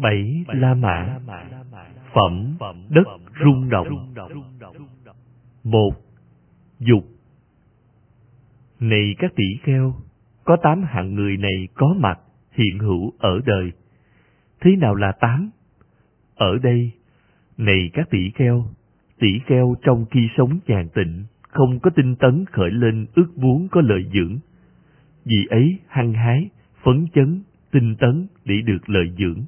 Bảy La Mã Phẩm Đất rung động Một Dục Này các tỷ kheo, có tám hạng người này có mặt hiện hữu ở đời. Thế nào là tám? Ở đây, này các tỷ kheo, tỷ kheo trong khi sống nhàn tịnh, không có tinh tấn khởi lên ước muốn có lợi dưỡng. Vì ấy hăng hái, phấn chấn, tinh tấn để được lợi dưỡng.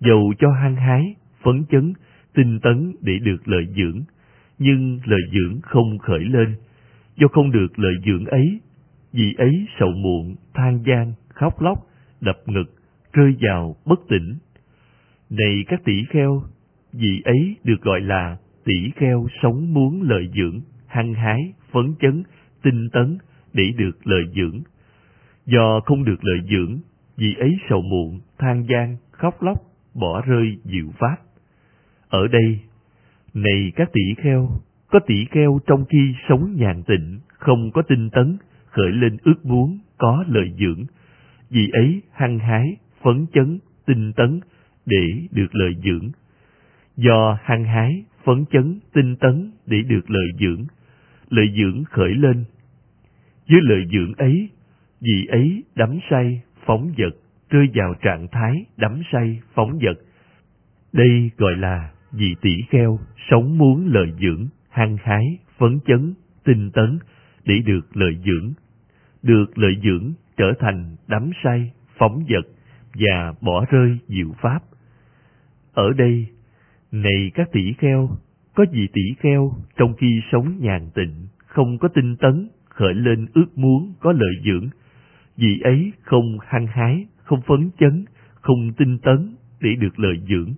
Dầu cho hăng hái, phấn chấn, tinh tấn để được lợi dưỡng, nhưng lợi dưỡng không khởi lên. Do không được lợi dưỡng ấy, vì ấy sầu muộn, than gian, khóc lóc, đập ngực, rơi vào bất tỉnh. Này các tỷ kheo, vì ấy được gọi là tỷ kheo sống muốn lợi dưỡng, hăng hái, phấn chấn, tinh tấn để được lợi dưỡng. Do không được lợi dưỡng, vì ấy sầu muộn, than gian, khóc lóc, bỏ rơi diệu pháp. Ở đây, này các tỷ kheo, có tỷ kheo trong khi sống nhàn tịnh, không có tinh tấn, khởi lên ước muốn, có lợi dưỡng. Vì ấy hăng hái, phấn chấn, tinh tấn, để được lợi dưỡng. Do hăng hái, phấn chấn, tinh tấn để được lợi dưỡng, lợi dưỡng khởi lên. Với lợi dưỡng ấy, vì ấy đắm say, phóng vật, rơi vào trạng thái đắm say, phóng vật. Đây gọi là vị tỷ kheo sống muốn lợi dưỡng, hăng hái, phấn chấn, tinh tấn để được lợi dưỡng. Được lợi dưỡng trở thành đắm say, phóng vật và bỏ rơi diệu pháp. Ở đây, này các tỷ kheo, có vị tỷ kheo trong khi sống nhàn tịnh, không có tinh tấn, khởi lên ước muốn có lợi dưỡng. Vị ấy không hăng hái, không phấn chấn, không tinh tấn để được lợi dưỡng.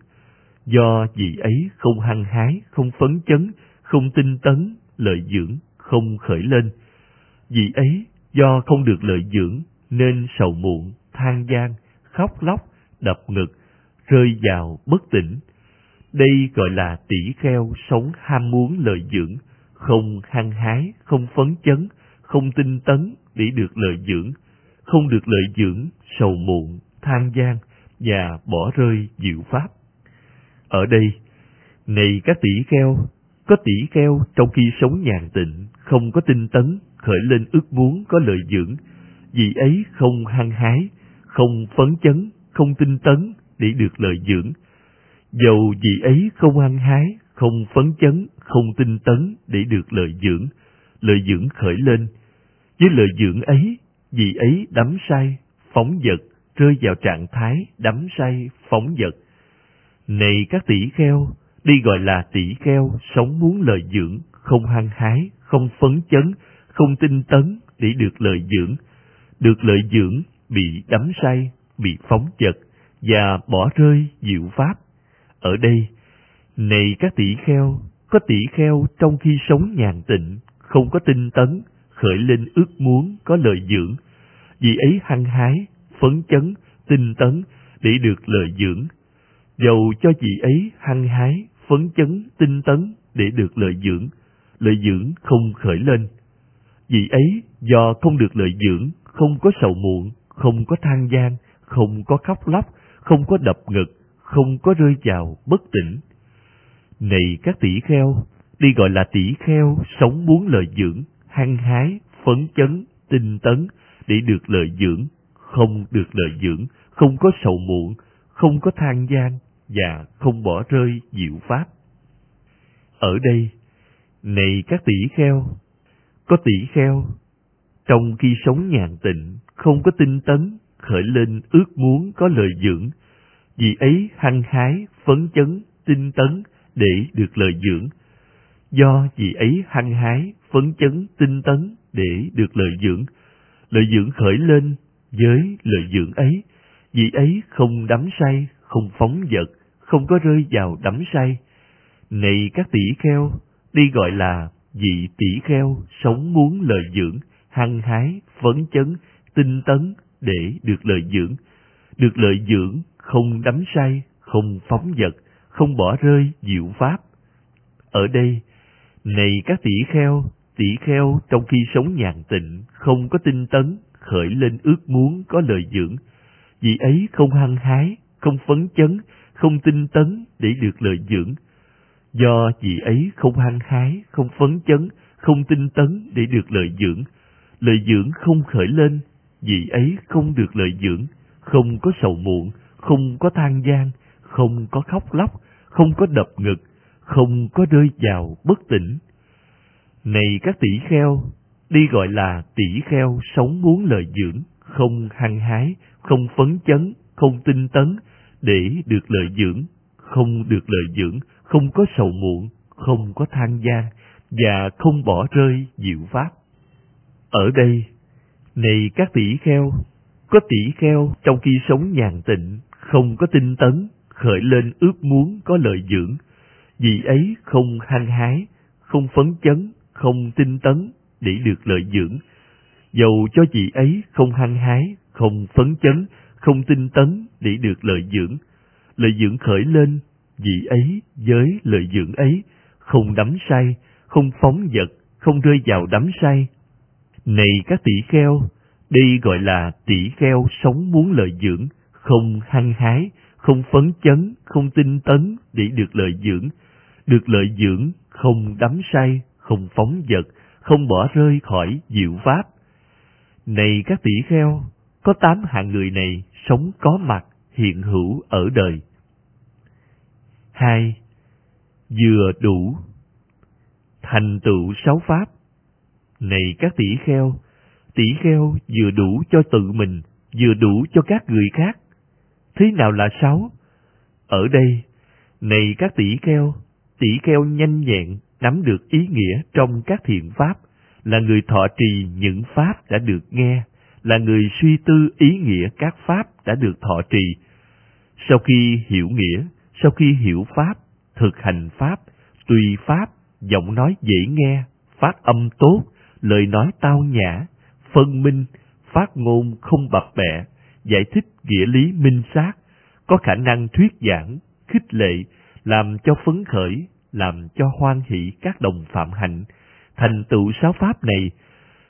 Do vị ấy không hăng hái, không phấn chấn, không tinh tấn, lợi dưỡng không khởi lên. Vị ấy do không được lợi dưỡng nên sầu muộn, than gian, khóc lóc, đập ngực, rơi vào bất tỉnh. Đây gọi là tỷ kheo sống ham muốn lợi dưỡng, không hăng hái, không phấn chấn, không tinh tấn để được lợi dưỡng, không được lợi dưỡng, sầu muộn, than gian và bỏ rơi diệu pháp. Ở đây, này các tỷ kheo, có tỷ kheo trong khi sống nhàn tịnh, không có tinh tấn, khởi lên ước muốn có lợi dưỡng, vì ấy không hăng hái, không phấn chấn, không tinh tấn để được lợi dưỡng. Dầu vì ấy không hăng hái, không phấn chấn, không tinh tấn để được lợi dưỡng, lợi dưỡng khởi lên. Với lợi dưỡng ấy, vì ấy đắm say, phóng vật, rơi vào trạng thái đắm say, phóng vật. Này các tỷ kheo, đi gọi là tỷ kheo sống muốn lợi dưỡng, không hăng hái, không phấn chấn, không tinh tấn để được lợi dưỡng. Được lợi dưỡng bị đắm say, bị phóng vật và bỏ rơi diệu pháp. Ở đây, này các tỷ kheo, có tỷ kheo trong khi sống nhàn tịnh, không có tinh tấn, khởi lên ước muốn có lợi dưỡng, vì ấy hăng hái, phấn chấn, tinh tấn để được lợi dưỡng. Dầu cho vị ấy hăng hái, phấn chấn, tinh tấn để được lợi dưỡng, lợi dưỡng không khởi lên. Vì ấy do không được lợi dưỡng, không có sầu muộn, không có than gian, không có khóc lóc, không có đập ngực, không có rơi vào bất tỉnh. Này các tỷ kheo, đi gọi là tỷ kheo sống muốn lợi dưỡng, hăng hái, phấn chấn, tinh tấn để được lợi dưỡng, không được lợi dưỡng, không có sầu muộn, không có than gian và không bỏ rơi diệu pháp. Ở đây, này các tỷ kheo, có tỷ kheo, trong khi sống nhàn tịnh, không có tinh tấn, khởi lên ước muốn có lợi dưỡng, vì ấy hăng hái, phấn chấn, tinh tấn để được lợi dưỡng. Do vì ấy hăng hái, phấn chấn, tinh tấn để được lợi dưỡng, lợi dưỡng khởi lên với lợi dưỡng ấy, vì ấy không đắm say, không phóng vật, không có rơi vào đắm say. Này các tỷ kheo, đi gọi là vị tỷ kheo sống muốn lợi dưỡng, hăng hái, phấn chấn, tinh tấn để được lợi dưỡng. Được lợi dưỡng, không đắm say, không phóng vật, không bỏ rơi diệu pháp. Ở đây, này các tỷ kheo, tỷ kheo trong khi sống nhàn tịnh, không có tinh tấn, khởi lên ước muốn có lợi dưỡng. Vì ấy không hăng hái, không phấn chấn, không tinh tấn để được lợi dưỡng. Do vị ấy không hăng hái, không phấn chấn, không tinh tấn để được lợi dưỡng. Lợi dưỡng không khởi lên, vị ấy không được lợi dưỡng, không có sầu muộn, không có than gian, không có khóc lóc, không có đập ngực, không có rơi vào bất tỉnh. Này các tỷ kheo, đi gọi là tỷ kheo sống muốn lợi dưỡng, không hăng hái, không phấn chấn, không tinh tấn, để được lợi dưỡng, không được lợi dưỡng, không có sầu muộn, không có than gian, và không bỏ rơi diệu pháp. Ở đây, này các tỷ kheo, có tỷ kheo trong khi sống nhàn tịnh, không có tinh tấn, khởi lên ước muốn có lợi dưỡng, vì ấy không hăng hái, không phấn chấn, không tinh tấn để được lợi dưỡng. Dầu cho chị ấy không hăng hái, không phấn chấn, không tinh tấn để được lợi dưỡng. Lợi dưỡng khởi lên, vị ấy với lợi dưỡng ấy, không đắm say, không phóng vật, không rơi vào đắm say. Này các tỷ kheo, đây gọi là tỷ kheo sống muốn lợi dưỡng, không hăng hái, không phấn chấn, không tinh tấn để được lợi dưỡng. Được lợi dưỡng, không đắm say, không phóng vật, không bỏ rơi khỏi diệu pháp. Này các tỷ kheo, có tám hạng người này sống có mặt hiện hữu ở đời. hai Vừa đủ Thành tựu sáu pháp Này các tỷ kheo, tỷ kheo vừa đủ cho tự mình, vừa đủ cho các người khác. Thế nào là sáu? Ở đây, này các tỷ kheo, tỷ kheo nhanh nhẹn nắm được ý nghĩa trong các thiện pháp, là người thọ trì những pháp đã được nghe, là người suy tư ý nghĩa các pháp đã được thọ trì. Sau khi hiểu nghĩa, sau khi hiểu pháp, thực hành pháp, tùy pháp, giọng nói dễ nghe, phát âm tốt, lời nói tao nhã, phân minh, phát ngôn không bập bẹ, giải thích nghĩa lý minh xác, có khả năng thuyết giảng, khích lệ, làm cho phấn khởi, làm cho hoan hỷ các đồng phạm hạnh, thành tựu sáu pháp này.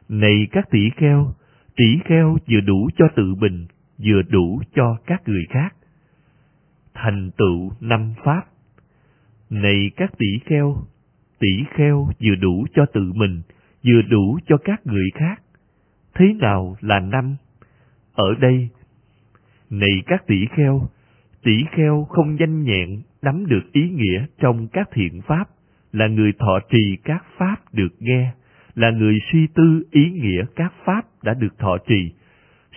Này các tỷ kheo, tỷ kheo vừa đủ cho tự mình, vừa đủ cho các người khác. Thành tựu năm pháp. Này các tỷ kheo, tỷ kheo vừa đủ cho tự mình, vừa đủ cho các người khác. Thế nào là năm? Ở đây, này các tỷ kheo, tỷ kheo không danh nhẹn nắm được ý nghĩa trong các thiện pháp, là người thọ trì các pháp được nghe, là người suy tư ý nghĩa các pháp đã được thọ trì.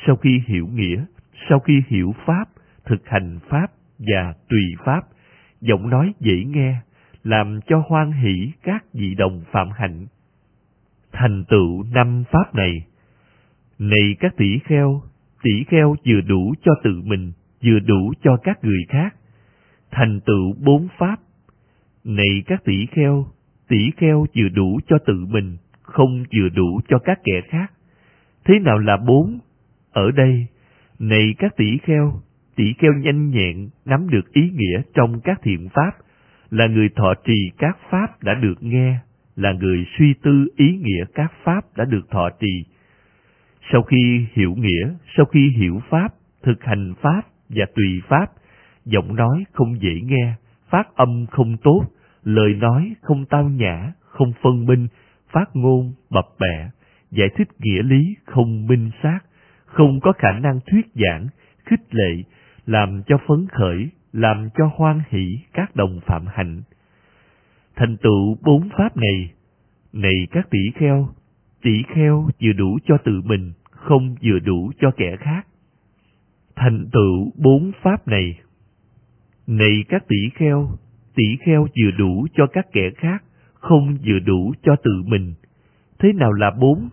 Sau khi hiểu nghĩa, sau khi hiểu pháp, thực hành pháp và tùy pháp, giọng nói dễ nghe, làm cho hoan hỷ các vị đồng phạm hạnh. Thành tựu năm pháp này, này các tỷ kheo, tỷ kheo vừa đủ cho tự mình, vừa đủ cho các người khác. Thành tựu bốn pháp, này các tỷ kheo, tỷ kheo vừa đủ cho tự mình, không vừa đủ cho các kẻ khác. Thế nào là bốn? Ở đây, này các tỷ kheo, tỷ kheo nhanh nhẹn nắm được ý nghĩa trong các thiện pháp, là người thọ trì các pháp đã được nghe, là người suy tư ý nghĩa các pháp đã được thọ trì. Sau khi hiểu nghĩa, sau khi hiểu pháp, thực hành pháp và tùy pháp, giọng nói không dễ nghe, phát âm không tốt, lời nói không tao nhã, không phân minh, phát ngôn bập bẹ, giải thích nghĩa lý không minh xác, không có khả năng thuyết giảng, khích lệ, làm cho phấn khởi, làm cho hoan hỷ các đồng phạm hạnh. Thành tựu bốn pháp này, này các tỷ kheo, tỷ kheo vừa đủ cho tự mình, không vừa đủ cho kẻ khác. Thành tựu bốn pháp này, này các tỷ kheo, tỷ kheo vừa đủ cho các kẻ khác, không vừa đủ cho tự mình. Thế nào là bốn?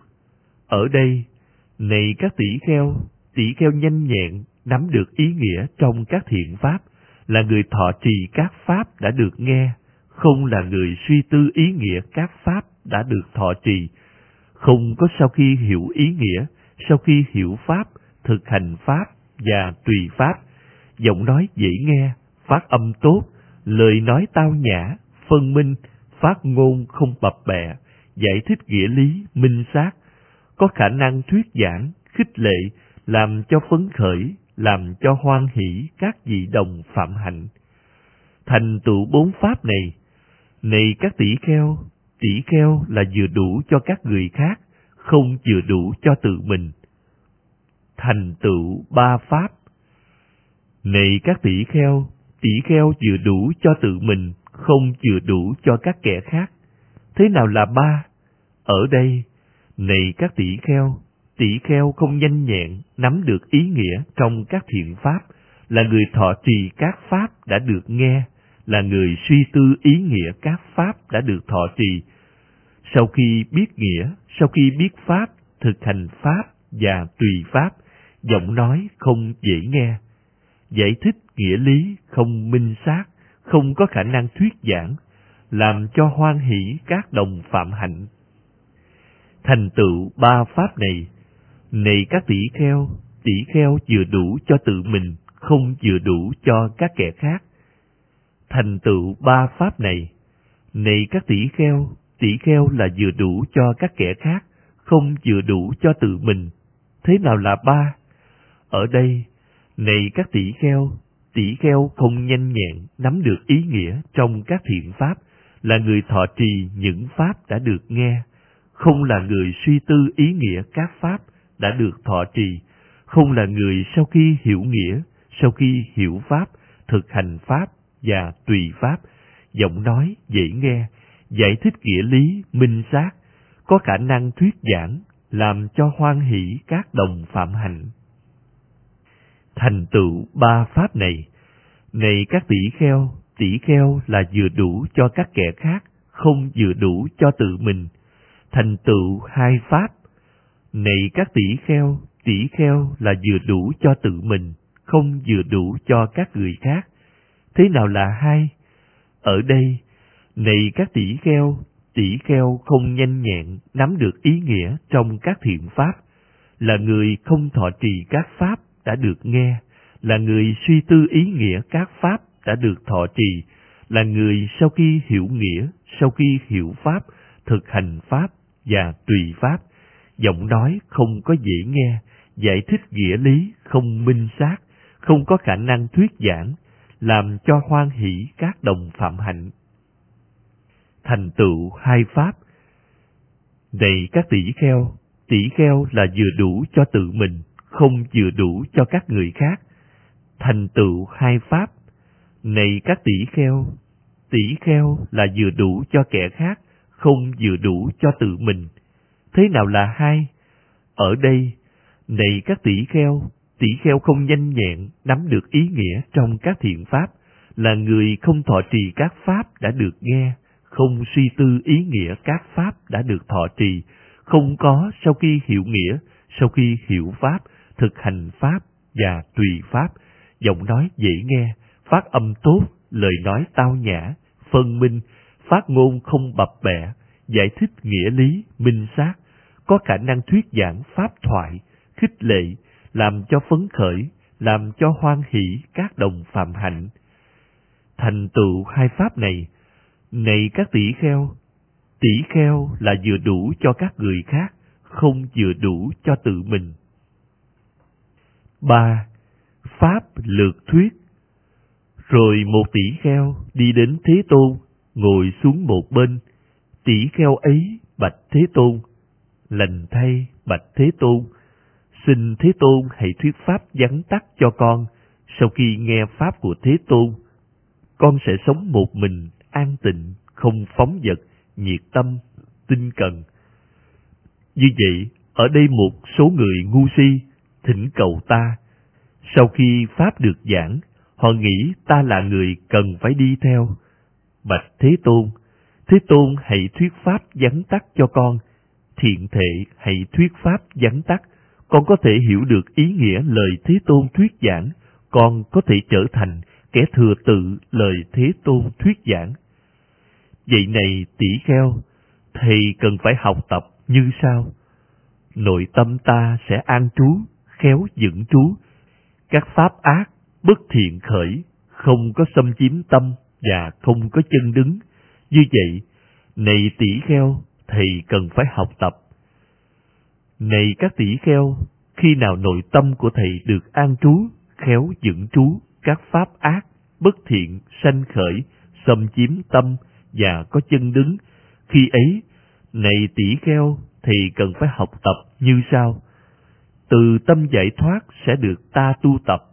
Ở đây, này các tỷ kheo, tỷ kheo nhanh nhẹn, nắm được ý nghĩa trong các thiện pháp, là người thọ trì các pháp đã được nghe, không là người suy tư ý nghĩa các pháp đã được thọ trì, không có sau khi hiểu ý nghĩa, sau khi hiểu pháp, thực hành pháp và tùy pháp, giọng nói dễ nghe, phát âm tốt, lời nói tao nhã, phân minh, phát ngôn không bập bẹ, giải thích nghĩa lý, minh xác, có khả năng thuyết giảng, khích lệ, làm cho phấn khởi, làm cho hoan hỷ các vị đồng phạm hạnh. thành tựu bốn pháp này. Này các tỷ kheo, tỷ kheo là vừa đủ cho các người khác, không vừa đủ cho tự mình. Thành tựu ba pháp. Này các tỷ kheo, tỷ kheo vừa đủ cho tự mình, không vừa đủ cho các kẻ khác. Thế nào là ba? Ở đây, này các tỷ kheo, tỷ kheo không nhanh nhẹn nắm được ý nghĩa trong các thiện pháp, là người thọ trì các pháp đã được nghe, là người suy tư ý nghĩa các pháp đã được thọ trì. Sau khi biết nghĩa, sau khi biết pháp, thực hành pháp và tùy pháp, giọng nói không dễ nghe, giải thích nghĩa lý không minh xác, không có khả năng thuyết giảng, làm cho hoan hỷ các đồng phạm hạnh. Thành tựu ba pháp này, này các tỷ kheo, tỷ kheo vừa đủ cho tự mình, không vừa đủ cho các kẻ khác. Thành tựu ba pháp này, này các tỷ kheo, tỷ kheo là vừa đủ cho các kẻ khác, không vừa đủ cho tự mình. Thế nào là ba? Ở đây, này các tỷ kheo, tỷ kheo không nhanh nhẹn nắm được ý nghĩa trong các thiện pháp, là người thọ trì những pháp đã được nghe, không là người suy tư ý nghĩa các pháp đã được thọ trì, không là người sau khi hiểu nghĩa, sau khi hiểu pháp, thực hành pháp và tùy pháp, giọng nói dễ nghe, giải thích nghĩa lý minh xác, có khả năng thuyết giảng, làm cho hoan hỷ các đồng phạm hạnh. Thành tựu ba pháp này, này các tỷ kheo, tỷ kheo là vừa đủ cho các kẻ khác, không vừa đủ cho tự mình. Thành tựu hai pháp, này các tỷ kheo, tỷ kheo là vừa đủ cho tự mình, không vừa đủ cho các người khác. Thế nào là hai? Ở đây, này các tỷ kheo, tỷ kheo không nhanh nhẹn nắm được ý nghĩa trong các thiện pháp, là người không thọ trì các pháp đã được nghe, là người suy tư ý nghĩa các pháp đã được thọ trì, là người sau khi hiểu nghĩa, sau khi hiểu pháp, thực hành pháp và tùy pháp, giọng nói không có dễ nghe, giải thích nghĩa lý không minh xác, không có khả năng thuyết giảng, làm cho hoan hỷ các đồng phạm hạnh. Thành tựu hai pháp. Này các tỷ kheo, tỷ kheo là vừa đủ cho tự mình, không vừa đủ cho các người khác. Thành tựu hai pháp Này các tỷ kheo, tỷ kheo là vừa đủ cho kẻ khác, không vừa đủ cho tự mình. Thế nào là hai? Ở đây, này các tỷ kheo, tỷ kheo không nhanh nhẹn nắm được ý nghĩa trong các thiện pháp, là người không thọ trì các pháp đã được nghe, không suy tư ý nghĩa các pháp đã được thọ trì, không có sau khi hiểu nghĩa, sau khi hiểu pháp, thực hành pháp và tùy pháp, giọng nói dễ nghe, phát âm tốt, lời nói tao nhã, phân minh, phát ngôn không bập bẹ, giải thích nghĩa lý, minh xác, có khả năng thuyết giảng pháp thoại, khích lệ, làm cho phấn khởi, làm cho hoan hỷ các đồng phạm hạnh. Thành tựu hai pháp này, này các tỷ kheo, tỷ kheo là vừa đủ cho các người khác, không vừa đủ cho tự mình ba Pháp lược thuyết Rồi một tỷ kheo đi đến Thế Tôn, ngồi xuống một bên. Tỷ kheo ấy bạch Thế Tôn, lành thay bạch Thế Tôn, xin Thế Tôn hãy thuyết pháp vắn tắt cho con. Sau khi nghe pháp của Thế Tôn, con sẽ sống một mình, an tịnh, không phóng vật, nhiệt tâm, tinh cần. Như vậy, ở đây một số người ngu si thỉnh cầu ta. Sau khi pháp được giảng, họ nghĩ ta là người cần phải đi theo. Bạch Thế Tôn, Thế Tôn hãy thuyết pháp vắn tắt cho con. Thiện thệ hãy thuyết pháp vắn tắt. Con có thể hiểu được ý nghĩa lời Thế Tôn thuyết giảng. Con có thể trở thành kẻ thừa tự lời Thế Tôn thuyết giảng. Vậy này tỷ kheo, thầy cần phải học tập như sau. Nội tâm ta sẽ an trú, khéo dựng trú. Các pháp ác, bất thiện khởi, không có xâm chiếm tâm và không có chân đứng. Như vậy, này tỷ kheo, thầy cần phải học tập. Này các tỷ kheo, khi nào nội tâm của thầy được an trú, khéo dựng trú, các pháp ác, bất thiện sanh khởi, xâm chiếm tâm và có chân đứng. Khi ấy, này tỷ kheo thì cần phải học tập như sau. Từ tâm giải thoát sẽ được ta tu tập,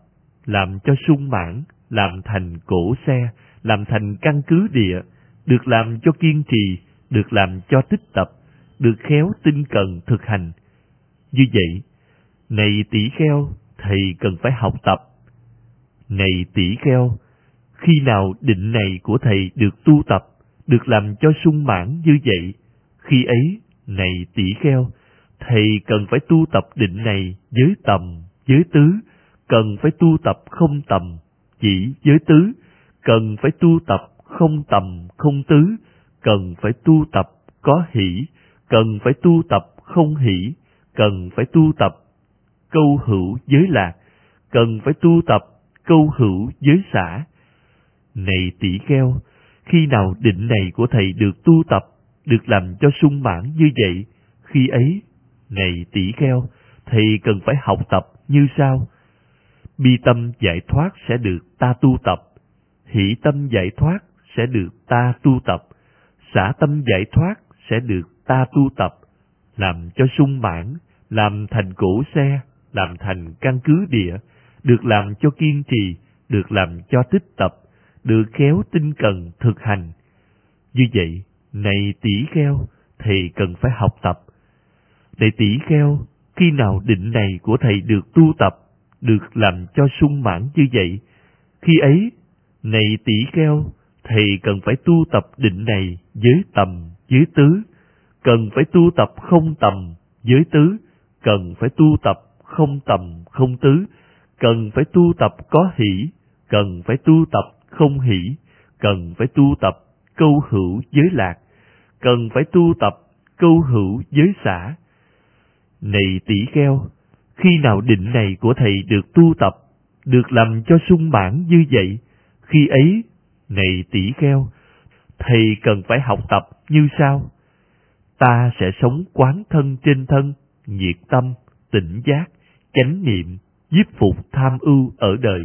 làm cho sung mãn, làm thành cổ xe, làm thành căn cứ địa, được làm cho kiên trì, được làm cho tích tập, được khéo tinh cần thực hành. Như vậy, này tỷ kheo, thầy cần phải học tập. Này tỷ kheo, khi nào định này của thầy được tu tập, được làm cho sung mãn như vậy, khi ấy, này tỷ kheo, thầy cần phải tu tập định này giới tầm, giới tứ, cần phải tu tập không tầm, chỉ giới tứ, cần phải tu tập không tầm, không tứ, cần phải tu tập có hỷ, cần phải tu tập không hỷ, cần phải tu tập câu hữu giới lạc, cần phải tu tập câu hữu giới xã. Này tỷ kheo, khi nào định này của thầy được tu tập, được làm cho sung mãn như vậy, khi ấy, này tỷ kheo, thì cần phải học tập như sau. Bi tâm giải thoát sẽ được ta tu tập, hỷ tâm giải thoát sẽ được ta tu tập, xả tâm giải thoát sẽ được ta tu tập, làm cho sung mãn, làm thành cổ xe, làm thành căn cứ địa, được làm cho kiên trì, được làm cho tích tập, được khéo tinh cần thực hành. Như vậy, này tỷ kheo, thì cần phải học tập. Này tỷ kheo, khi nào định này của thầy được tu tập, được làm cho sung mãn như vậy, khi ấy, này tỷ kheo, thầy cần phải tu tập định này với tầm, với tứ, cần phải tu tập không tầm, với tứ, cần phải tu tập không tầm, không tứ, cần phải tu tập có hỷ, cần phải tu tập không hỷ, cần phải tu tập câu hữu giới lạc, cần phải tu tập câu hữu giới xã. Này tỷ kheo, khi nào định này của thầy được tu tập, được làm cho sung mãn như vậy, khi ấy, này tỷ kheo, thầy cần phải học tập như sau. Ta sẽ sống quán thân trên thân, nhiệt tâm, tỉnh giác, chánh niệm, giết phục tham ưu ở đời.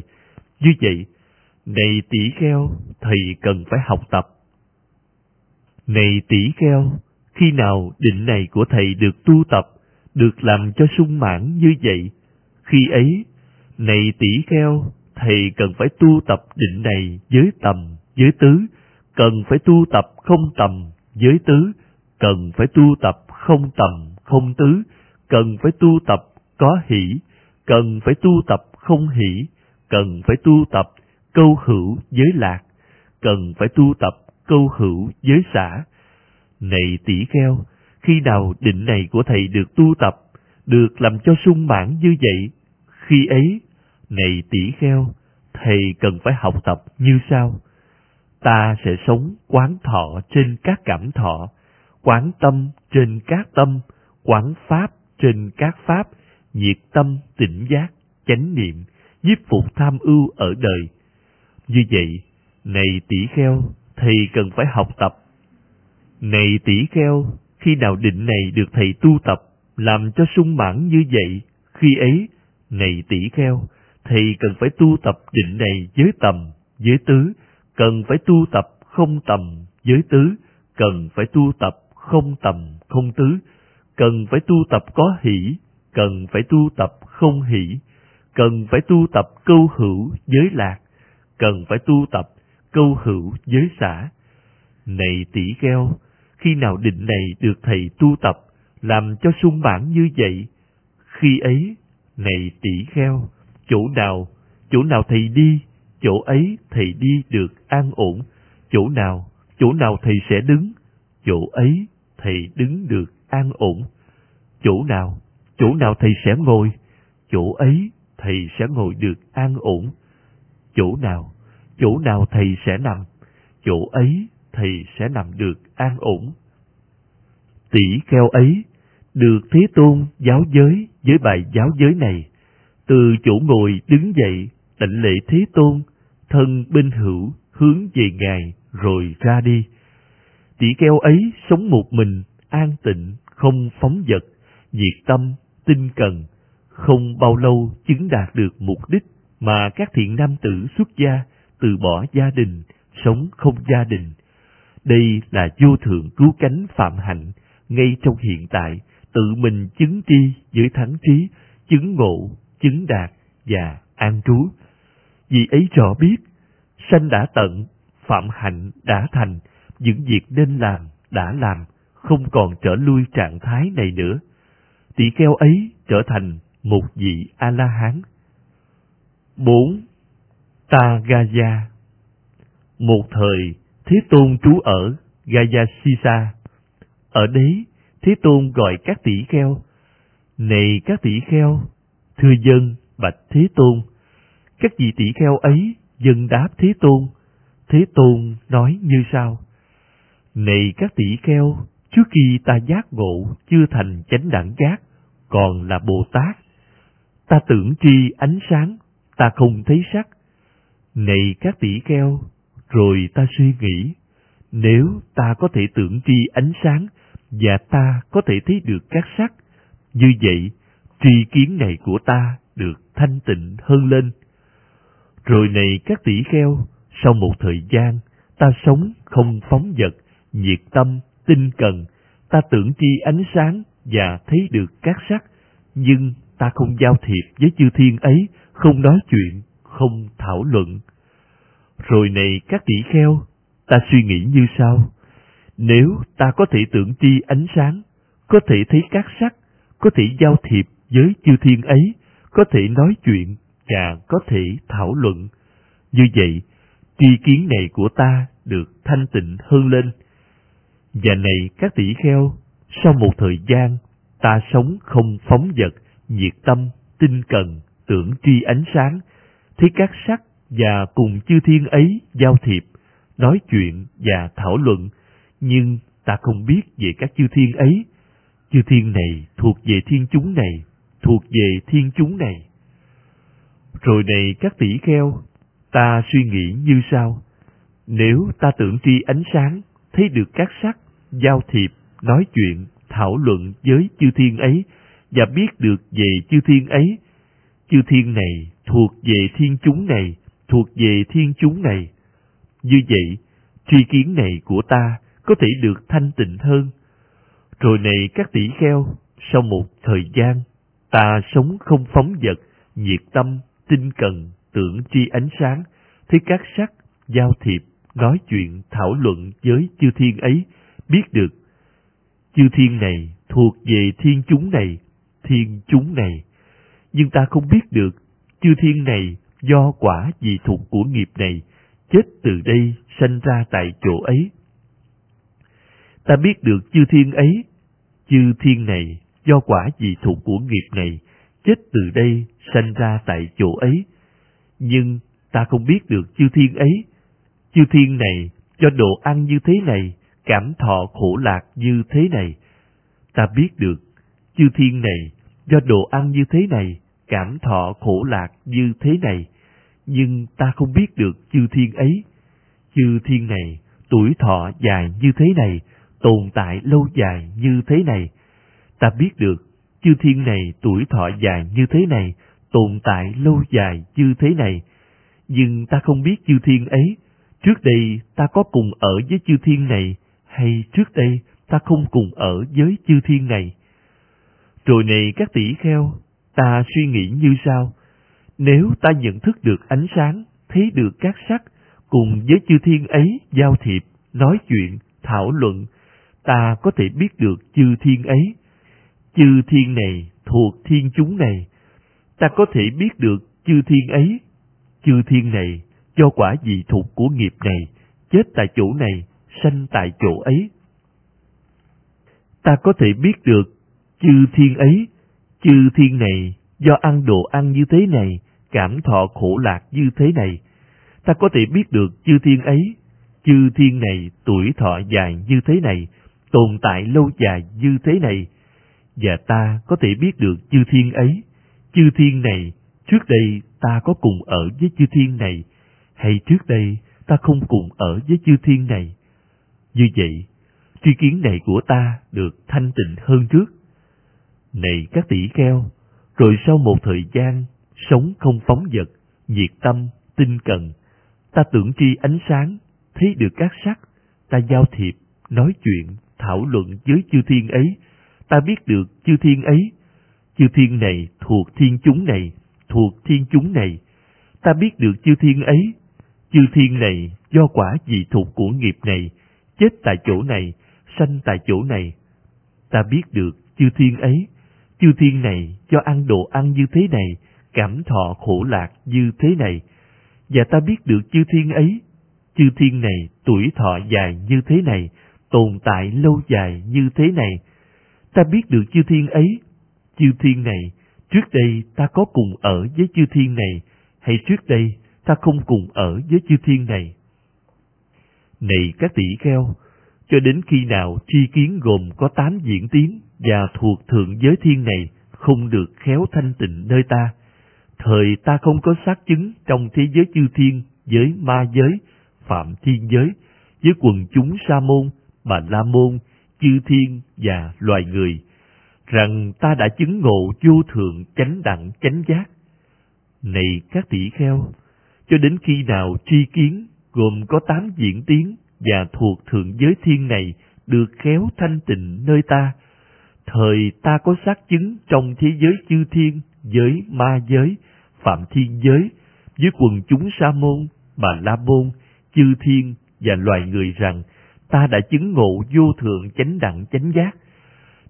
Như vậy, này tỷ kheo, thầy cần phải học tập. Này tỷ kheo, khi nào định này của thầy được tu tập, được làm cho sung mãn như vậy, khi ấy, này tỷ kheo, thầy cần phải tu tập định này với tầm, với tứ, cần phải tu tập không tầm, với tứ, cần phải tu tập không tầm, không tứ, cần phải tu tập có hỷ, cần phải tu tập không hỷ, cần phải tu tập câu hữu giới lạc, cần phải tu tập câu hữu giới xã. Này tỷ kheo, khi nào định này của thầy được tu tập, được làm cho sung mãn như vậy, khi ấy, này tỷ kheo, thầy cần phải học tập như sau. Ta sẽ sống quán thọ trên các cảm thọ, quán tâm trên các tâm, quán pháp trên các pháp, nhiệt tâm, tỉnh giác, chánh niệm, nhiếp phục tham ưu ở đời. Như vậy, này tỷ kheo, thầy cần phải học tập. Này tỷ kheo, khi nào định này được thầy tu tập, làm cho sung mãn như vậy, khi ấy, này tỷ kheo, thầy cần phải tu tập định này với tầm, với tứ, cần phải tu tập không tầm, với tứ, cần phải tu tập không tầm, không tứ, cần phải tu tập có hỷ, cần phải tu tập không hỷ, cần phải tu tập câu hữu giới lạc, cần phải tu tập câu hữu giới xã. Này tỷ kheo, khi nào định này được thầy tu tập, làm cho sung mãn như vậy, khi ấy, này tỷ kheo, chỗ nào, chỗ nào thầy đi, chỗ ấy thầy đi được an ổn, chỗ nào, chỗ nào thầy sẽ đứng, chỗ ấy thầy đứng được an ổn. Chỗ nào, chỗ nào thầy sẽ ngồi, chỗ ấy thầy sẽ ngồi được an ổn. Chỗ nào, chỗ nào thầy sẽ nằm, chỗ ấy thầy sẽ nằm được an ổn. Tỷ kheo ấy được Thế Tôn giáo giới với bài giáo giới này, từ chỗ ngồi đứng dậy, đảnh lễ Thế Tôn, thân bên hữu hướng về Ngài rồi ra đi. Tỷ kheo ấy sống một mình, an tịnh, không phóng vật, nhiệt tâm, tinh cần, không bao lâu chứng đạt được mục đích mà các thiện nam tử xuất gia từ bỏ gia đình, sống không gia đình. Đây là vô thượng cứu cánh phạm hạnh, ngay trong hiện tại, tự mình chứng tri với thắng trí, chứng ngộ, chứng đạt và an trú. Vì ấy rõ biết, sanh đã tận, phạm hạnh đã thành, những việc nên làm đã làm, không còn trở lui trạng thái này nữa. Tỷ kheo ấy trở thành một vị A-la-hán. 4. Tagaya Một thời, Thế Tôn trú ở Gayasisa. Ở đấy, Thế Tôn gọi các tỷ kheo. Này các tỷ kheo, thưa dân, bạch Thế Tôn. Các vị tỷ kheo ấy dân đáp Thế Tôn. Thế Tôn nói như sau. Này các tỷ kheo, trước khi ta giác ngộ chưa thành chánh đẳng giác, còn là Bồ Tát. Ta tưởng tri ánh sáng, ta không thấy sắc. Này các tỷ kheo, rồi ta suy nghĩ, nếu ta có thể tưởng tri ánh sáng và ta có thể thấy được các sắc, như vậy tri kiến này của ta được thanh tịnh hơn lên. Rồi này các tỷ kheo, sau một thời gian, ta sống không phóng vật, nhiệt tâm, tinh cần, ta tưởng chi ánh sáng và thấy được các sắc, nhưng ta không giao thiệp với chư thiên ấy, không nói chuyện, không thảo luận. Rồi này các tỷ kheo, ta suy nghĩ như sau. Nếu ta có thể tưởng chi ánh sáng, có thể thấy các sắc, có thể giao thiệp với chư thiên ấy, có thể nói chuyện và có thể thảo luận. Như vậy, tri kiến này của ta được thanh tịnh hơn lên. Và này các tỷ kheo, sau một thời gian, ta sống không phóng vật, nhiệt tâm, tinh cần, tưởng tri ánh sáng, thấy các sắc và cùng chư thiên ấy giao thiệp, nói chuyện và thảo luận, nhưng ta không biết về các chư thiên ấy. Chư thiên này thuộc về thiên chúng này, thuộc về thiên chúng này. Rồi này các tỷ kheo, ta suy nghĩ như sau. Nếu ta tưởng tri ánh sáng, thấy được các sắc, giao thiệp, nói chuyện, thảo luận với chư thiên ấy, và biết được về chư thiên ấy, chư thiên này thuộc về thiên chúng này, thuộc về thiên chúng này. Như vậy, tri kiến này của ta có thể được thanh tịnh hơn. Rồi này các tỷ kheo, sau một thời gian, ta sống không phóng vật, nhiệt tâm, tinh cần, tưởng tri ánh sáng, thấy các sắc, giao thiệp, nói chuyện, thảo luận với chư thiên ấy, biết được. Chư thiên này thuộc về thiên chúng này, thiên chúng này. Nhưng ta không biết được chư thiên này do quả vì thuộc của nghiệp này, chết từ đây sanh ra tại chỗ ấy. Ta biết được chư thiên ấy, chư thiên này do quả vì thuộc của nghiệp này, chết từ đây sanh ra tại chỗ ấy. Nhưng ta không biết được chư thiên ấy, chư thiên này do đồ ăn như thế này, cảm thọ khổ lạc như thế này. Ta biết được chư thiên này do đồ ăn như thế này, cảm thọ khổ lạc như thế này, nhưng ta không biết được chư thiên ấy. Chư thiên này tuổi thọ dài như thế này, tồn tại lâu dài như thế này. Ta biết được chư thiên này tuổi thọ dài như thế này, tồn tại lâu dài như thế này. Nhưng ta không biết chư thiên ấy, trước đây ta có cùng ở với chư thiên này, hay trước đây ta không cùng ở với chư thiên này. Rồi này các tỷ kheo, ta suy nghĩ như sau, nếu ta nhận thức được ánh sáng, thấy được các sắc, cùng với chư thiên ấy giao thiệp, nói chuyện, thảo luận, ta có thể biết được chư thiên ấy. Chư thiên này thuộc thiên chúng này, ta có thể biết được chư thiên ấy. Chư thiên này do quả gì thuộc của nghiệp này, chết tại chỗ này, sanh tại chỗ ấy. Ta có thể biết được chư thiên ấy, chư thiên này do ăn đồ ăn như thế này, cảm thọ khổ lạc như thế này. Ta có thể biết được chư thiên ấy, chư thiên này tuổi thọ dài như thế này, tồn tại lâu dài như thế này. Và ta có thể biết được chư thiên ấy, chư thiên này, trước đây ta có cùng ở với chư thiên này, hay trước đây ta không cùng ở với chư thiên này. Như vậy, tri kiến này của ta được thanh tịnh hơn trước. Này các tỷ kheo, rồi sau một thời gian sống không phóng vật, nhiệt tâm, tinh cần, ta tưởng tri ánh sáng, thấy được các sắc, ta giao thiệp, nói chuyện, thảo luận với chư thiên ấy, ta biết được chư thiên ấy, chư thiên này thuộc thiên chúng này, thuộc thiên chúng này, ta biết được chư thiên ấy, chư thiên này do quả dị thuộc của nghiệp này, chết tại chỗ này, sanh tại chỗ này. Ta biết được chư thiên ấy, chư thiên này cho ăn đồ ăn như thế này, cảm thọ khổ lạc như thế này. Và ta biết được chư thiên ấy, chư thiên này tuổi thọ dài như thế này, tồn tại lâu dài như thế này. Ta biết được chư thiên ấy, chư thiên này, trước đây ta có cùng ở với chư thiên này, hay trước đây ta không cùng ở với chư thiên này. Này các tỷ kheo, cho đến khi nào tri kiến gồm có tám diễn tiến và thuộc thượng giới thiên này không được khéo thanh tịnh nơi ta, thời ta không có xác chứng trong thế giới chư thiên, giới ma giới, phạm thiên giới, với quần chúng sa môn, bà la môn, chư thiên và loài người, rằng ta đã chứng ngộ vô thượng chánh đẳng chánh giác. Này các tỷ kheo, cho đến khi nào tri kiến gồm có tám diễn tiến và thuộc thượng giới thiên này được khéo thanh tịnh nơi ta, thời ta có xác chứng trong thế giới chư thiên, giới ma giới, phạm thiên giới, với quần chúng sa môn, bà la môn, chư thiên và loài người rằng ta đã chứng ngộ vô thượng chánh đẳng chánh giác.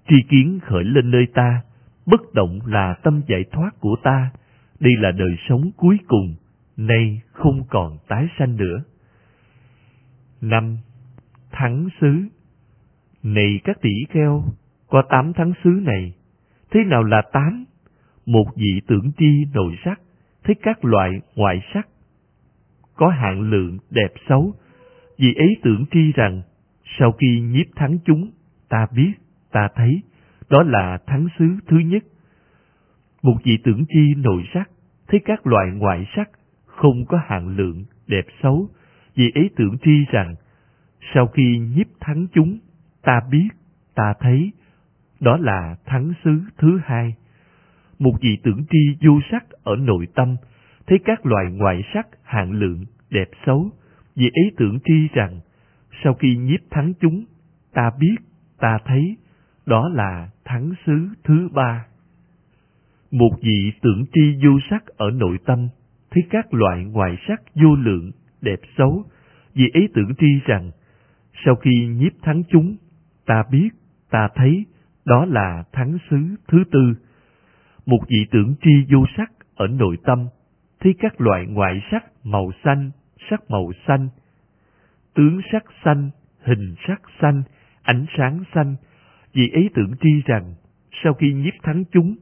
Tri kiến khởi lên nơi ta, bất động là tâm giải thoát của ta, đây là đời sống cuối cùng, nay không còn tái sanh nữa. năm Thắng xứ Này các tỷ kheo, có tám thắng xứ này, thế nào là tám? Một vị tưởng tri nội sắc, thấy các loại ngoại sắc, có hạn lượng đẹp xấu, vì ấy tưởng tri rằng, sau khi nhiếp thắng chúng, ta biết, ta thấy, đó là thắng xứ thứ nhất. Một vị tưởng tri nội sắc, thấy các loại ngoại sắc không có hạn lượng, đẹp xấu, vì ấy tưởng tri rằng, sau khi nhiếp thắng chúng, ta biết, ta thấy, đó là thắng xứ thứ hai. Một vị tưởng tri vô sắc ở nội tâm, thấy các loại ngoại sắc hạng lượng, đẹp xấu, vì ấy tưởng tri rằng, sau khi nhiếp thắng chúng, ta biết, ta thấy, đó là thắng xứ thứ ba. Một vị tưởng tri vô sắc ở nội tâm, thấy các loại ngoại sắc vô lượng, đẹp xấu, vì ấy tưởng tri rằng, sau khi nhiếp thắng chúng, ta biết, ta thấy, đó là thắng xứ thứ tư. Một vị tưởng tri vô sắc ở nội tâm, thấy các loại ngoại sắc màu xanh, sắc màu xanh, tướng sắc xanh, hình sắc xanh, ánh sáng xanh, vì ấy tưởng tri rằng, sau khi nhiếp thắng chúng,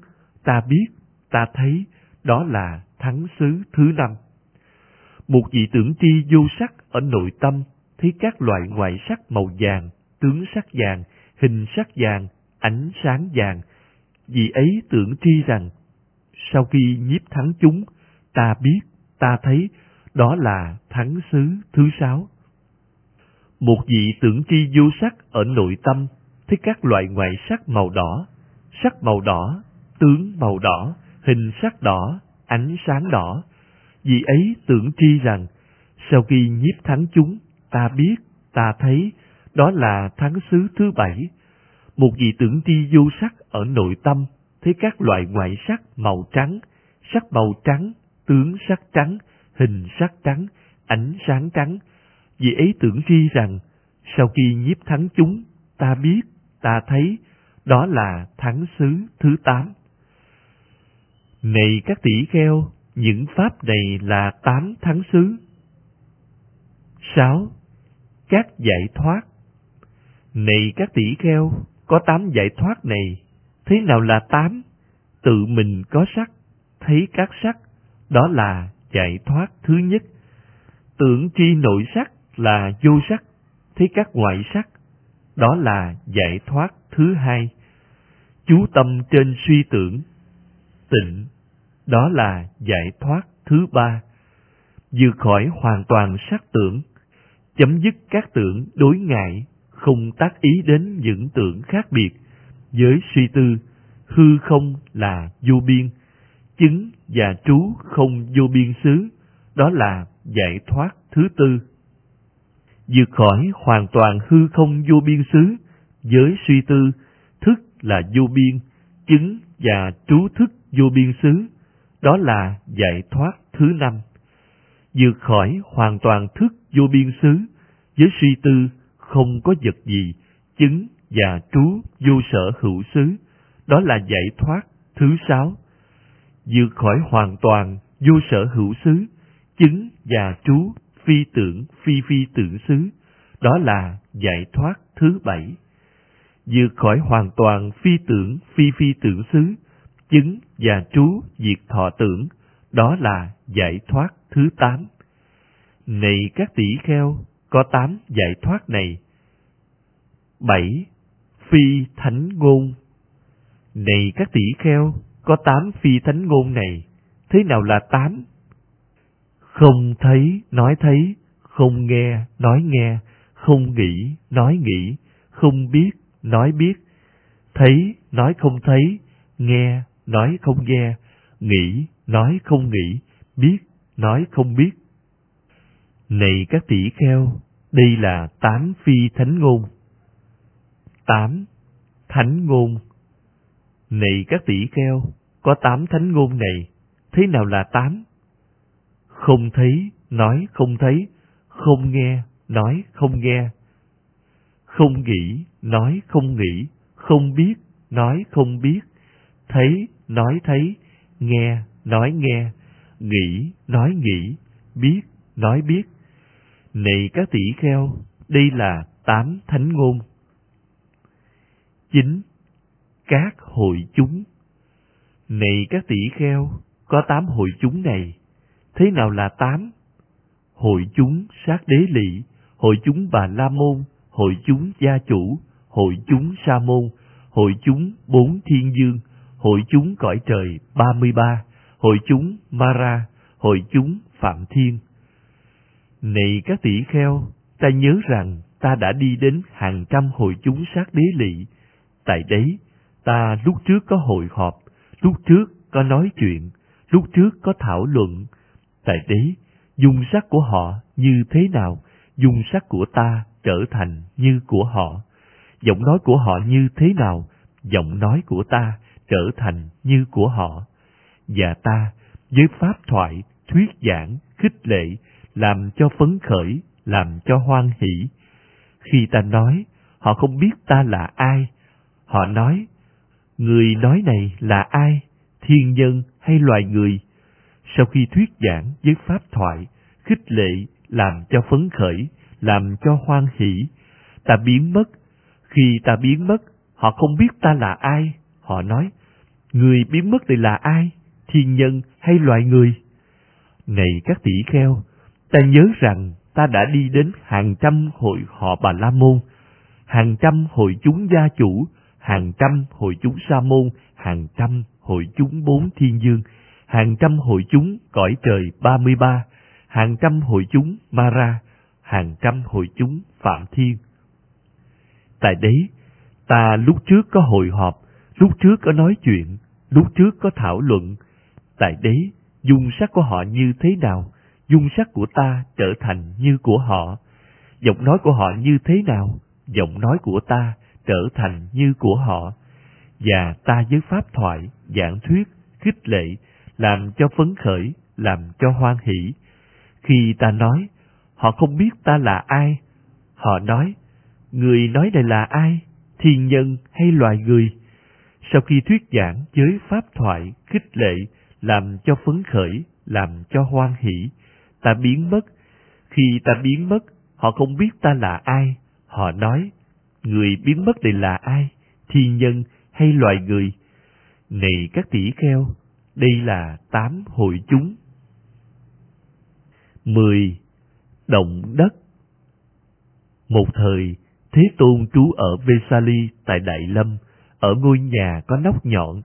ta biết, ta thấy, đó là thắng xứ thứ năm. Một vị tưởng tri vô sắc ở nội tâm, thấy các loại ngoại sắc màu vàng, tướng sắc vàng, hình sắc vàng, ánh sáng vàng, vì ấy tưởng tri rằng, sau khi nhiếp thắng chúng, ta biết, ta thấy, đó là thắng xứ thứ sáu. Một vị tưởng tri vô sắc ở nội tâm, thấy các loại ngoại sắc màu đỏ, sắc màu đỏ, tướng màu đỏ, hình sắc đỏ, ánh sáng đỏ. Vì ấy tưởng tri rằng, sau khi nhiếp thắng chúng, ta biết, ta thấy, đó là thắng xứ thứ bảy. Một vị tưởng tri vô sắc ở nội tâm, thấy các loại ngoại sắc màu trắng, sắc màu trắng, tướng sắc trắng, hình sắc trắng, ánh sáng trắng. Vì ấy tưởng tri rằng, sau khi nhiếp thắng chúng, ta biết, ta thấy, đó là thắng xứ thứ tám. Này các tỷ kheo, những pháp này là tám thắng xứ. sáu Các giải thoát Này các tỷ kheo, có tám giải thoát này, thế nào là tám? Tự mình có sắc, thấy các sắc, đó là giải thoát thứ nhất. Tưởng tri nội sắc là vô sắc, thấy các ngoại sắc, đó là giải thoát thứ hai. Chú tâm trên suy tưởng, tịnh, đó là giải thoát thứ ba. Vượt khỏi hoàn toàn sắc tưởng, chấm dứt các tưởng đối ngại, không tác ý đến những tưởng khác biệt, với suy tư, hư không là vô biên, chứng và trú không vô biên xứ, đó là giải thoát thứ tư. Vượt khỏi hoàn toàn hư không vô biên xứ, với suy tư, thức là vô biên, chứng và trú thức vô biên xứ, đó là giải thoát thứ năm. Vượt khỏi hoàn toàn thức vô biên xứ, với suy tư không có vật gì, chứng và trú vô sở hữu xứ, đó là giải thoát thứ sáu. Vượt khỏi hoàn toàn vô sở hữu xứ, chứng và trú phi tưởng phi phi tưởng xứ, đó là giải thoát thứ bảy. Vượt khỏi hoàn toàn phi tưởng phi phi tưởng xứ, chứng và trú diệt thọ tưởng, đó là giải thoát thứ tám. Này các tỷ kheo, có tám giải thoát này. Bảy, phi thánh ngôn. Này các tỷ kheo, có tám phi thánh ngôn này. Thế nào là tám? Không thấy, nói thấy, không nghe, nói nghe, không nghĩ, nói nghĩ, không biết, nói biết, thấy, nói không thấy, nghe, nói không nghe, nghĩ, nói không nghĩ, biết, nói không biết. Này các tỷ kheo, đây là tám phi thánh ngôn. Tám thánh ngôn. Này các tỷ kheo, có tám thánh ngôn này, thế nào là tám? Không thấy, nói không thấy, không nghe, nói không nghe. Không nghĩ, nói không nghĩ, không biết, nói không biết, thấy, nói thấy, nghe, nói nghe, nghĩ, nói nghĩ, biết, nói biết. Này các tỷ kheo, đây là tám thánh ngôn. Chín, các hội chúng. Này các tỷ kheo, có tám hội chúng này. Thế nào là tám? Hội chúng sát đế lỵ, hội chúng bà la môn, hội chúng gia chủ, hội chúng sa môn, hội chúng bốn thiên dương, hội chúng cõi trời ba mươi ba, hội chúng Mara, hội chúng Phạm Thiên. Này các tỷ kheo, ta nhớ rằng ta đã đi đến hàng trăm hội chúng sát đế lỵ. Tại đấy, ta lúc trước có hội họp, lúc trước có nói chuyện, lúc trước có thảo luận. Tại đấy, dung sắc của họ như thế nào, dung sắc của ta trở thành như của họ. Giọng nói của họ như thế nào, giọng nói của ta trở thành như của họ. Và ta, với pháp thoại, thuyết giảng, khích lệ, làm cho phấn khởi, làm cho hoan hỷ. Khi ta nói, họ không biết ta là ai. Họ nói, người nói này là ai, thiên nhân hay loài người? Sau khi thuyết giảng với pháp thoại, khích lệ, làm cho phấn khởi, làm cho hoan hỷ, ta biến mất. Khi ta biến mất, họ không biết ta là ai. Họ nói, người biến mất này là ai, thiên nhân hay loài người? Này các tỷ kheo, ta nhớ rằng ta đã đi đến hàng trăm hội họ Bà La Môn, hàng trăm hội chúng gia chủ, hàng trăm hội chúng Sa Môn, hàng trăm hội chúng bốn thiên dương, hàng trăm hội chúng cõi trời ba mươi ba, hàng trăm hội chúng Mara, hàng trăm hội chúng Phạm Thiên. Tại đấy, ta lúc trước có hội họp, lúc trước có nói chuyện, lúc trước có thảo luận. Tại đấy, dung sắc của họ như thế nào, dung sắc của ta trở thành như của họ. Giọng nói của họ như thế nào, giọng nói của ta trở thành như của họ. Và ta với pháp thoại, giảng thuyết, khích lệ, làm cho phấn khởi, làm cho hoan hỷ. Khi ta nói, họ không biết ta là ai. Họ nói, người nói này là ai, thiên nhân hay loài người? Sau khi thuyết giảng với pháp thoại, khích lệ, làm cho phấn khởi, làm cho hoan hỷ, ta biến mất. Khi ta biến mất, họ không biết ta là ai. Họ nói, người biến mất này là ai, thiên nhân hay loài người? Này các tỷ kheo, đây là tám hội chúng. mười Động đất Một thời, Thế Tôn trú ở Vesali tại Đại Lâm, ở ngôi nhà có nóc nhọn.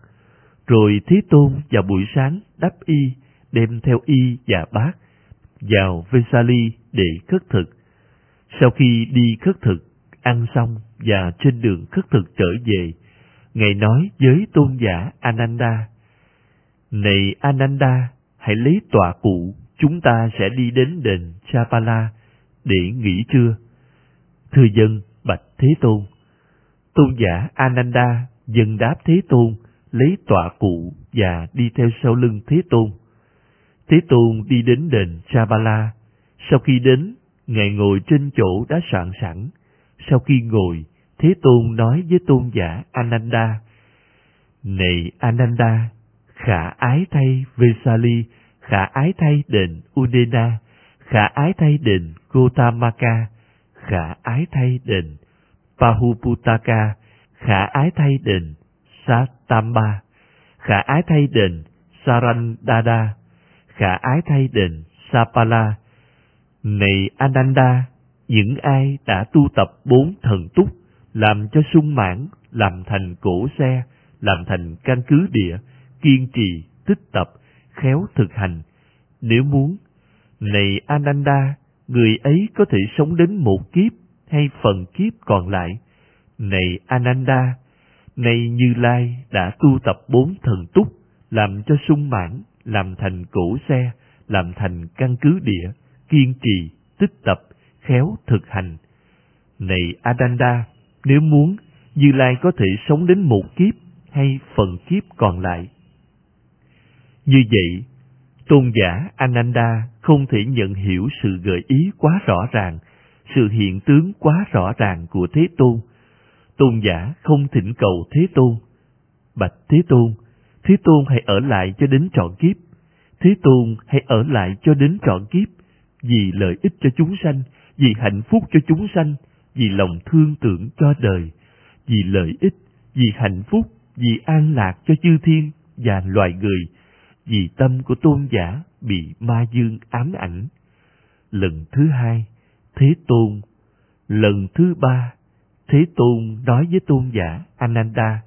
Rồi Thế Tôn vào buổi sáng đắp y, đem theo y và bát, vào Vesali để khất thực. Sau khi đi khất thực, ăn xong và trên đường khất thực trở về, Ngài nói với tôn giả Ananda, Này Ananda, hãy lấy tọa cụ, chúng ta sẽ đi đến đền Chapala để nghỉ trưa. Thưa dân, bạch Thế Tôn. Tôn giả Ananda dân đáp Thế Tôn, lấy tọa cụ và đi theo sau lưng Thế Tôn. Thế Tôn đi đến đền Chapala. Sau khi đến, Ngài ngồi trên chỗ đã soạn sẵn. Sau khi ngồi, Thế Tôn nói với tôn giả Ananda, Này Ananda, khả ái thay Vesali, khả ái thay đền Udena, khả ái thay đền Gotamaka, khả ái thay đền Pahuputaka, khả ái thay đền Satamba, khả ái thay đền Sarandada, khả ái thay đền Sapala. Này Ananda, những ai đã tu tập bốn thần túc, làm cho sung mãn, làm thành cổ xe, làm thành căn cứ địa, kiên trì, tích tập, khéo thực hành. Nếu muốn, này Ananda, người ấy có thể sống đến một kiếp hay phần kiếp còn lại. Này Ananda, này Như Lai đã tu tập bốn thần túc, làm cho sung mãn, làm thành cổ xe, làm thành căn cứ địa, kiên trì, tích tập, khéo thực hành. Này Adanda, nếu muốn, Như Lai có thể sống đến một kiếp hay phần kiếp còn lại. Như vậy, tôn giả Ananda không thể nhận hiểu sự gợi ý quá rõ ràng, sự hiện tướng quá rõ ràng của Thế Tôn. Tôn giả không thỉnh cầu Thế Tôn. Bạch Thế Tôn, Thế Tôn hãy ở lại cho đến trọn kiếp. Thế Tôn hãy ở lại cho đến trọn kiếp, vì lợi ích cho chúng sanh, vì hạnh phúc cho chúng sanh, vì lòng thương tưởng cho đời, vì lợi ích, vì hạnh phúc, vì an lạc cho chư thiên và loài người, vì tâm của tôn giả bị ma dương ám ảnh. Lần thứ hai, Thế Tôn. Lần thứ ba, Thế Tôn nói với tôn giả Ananda,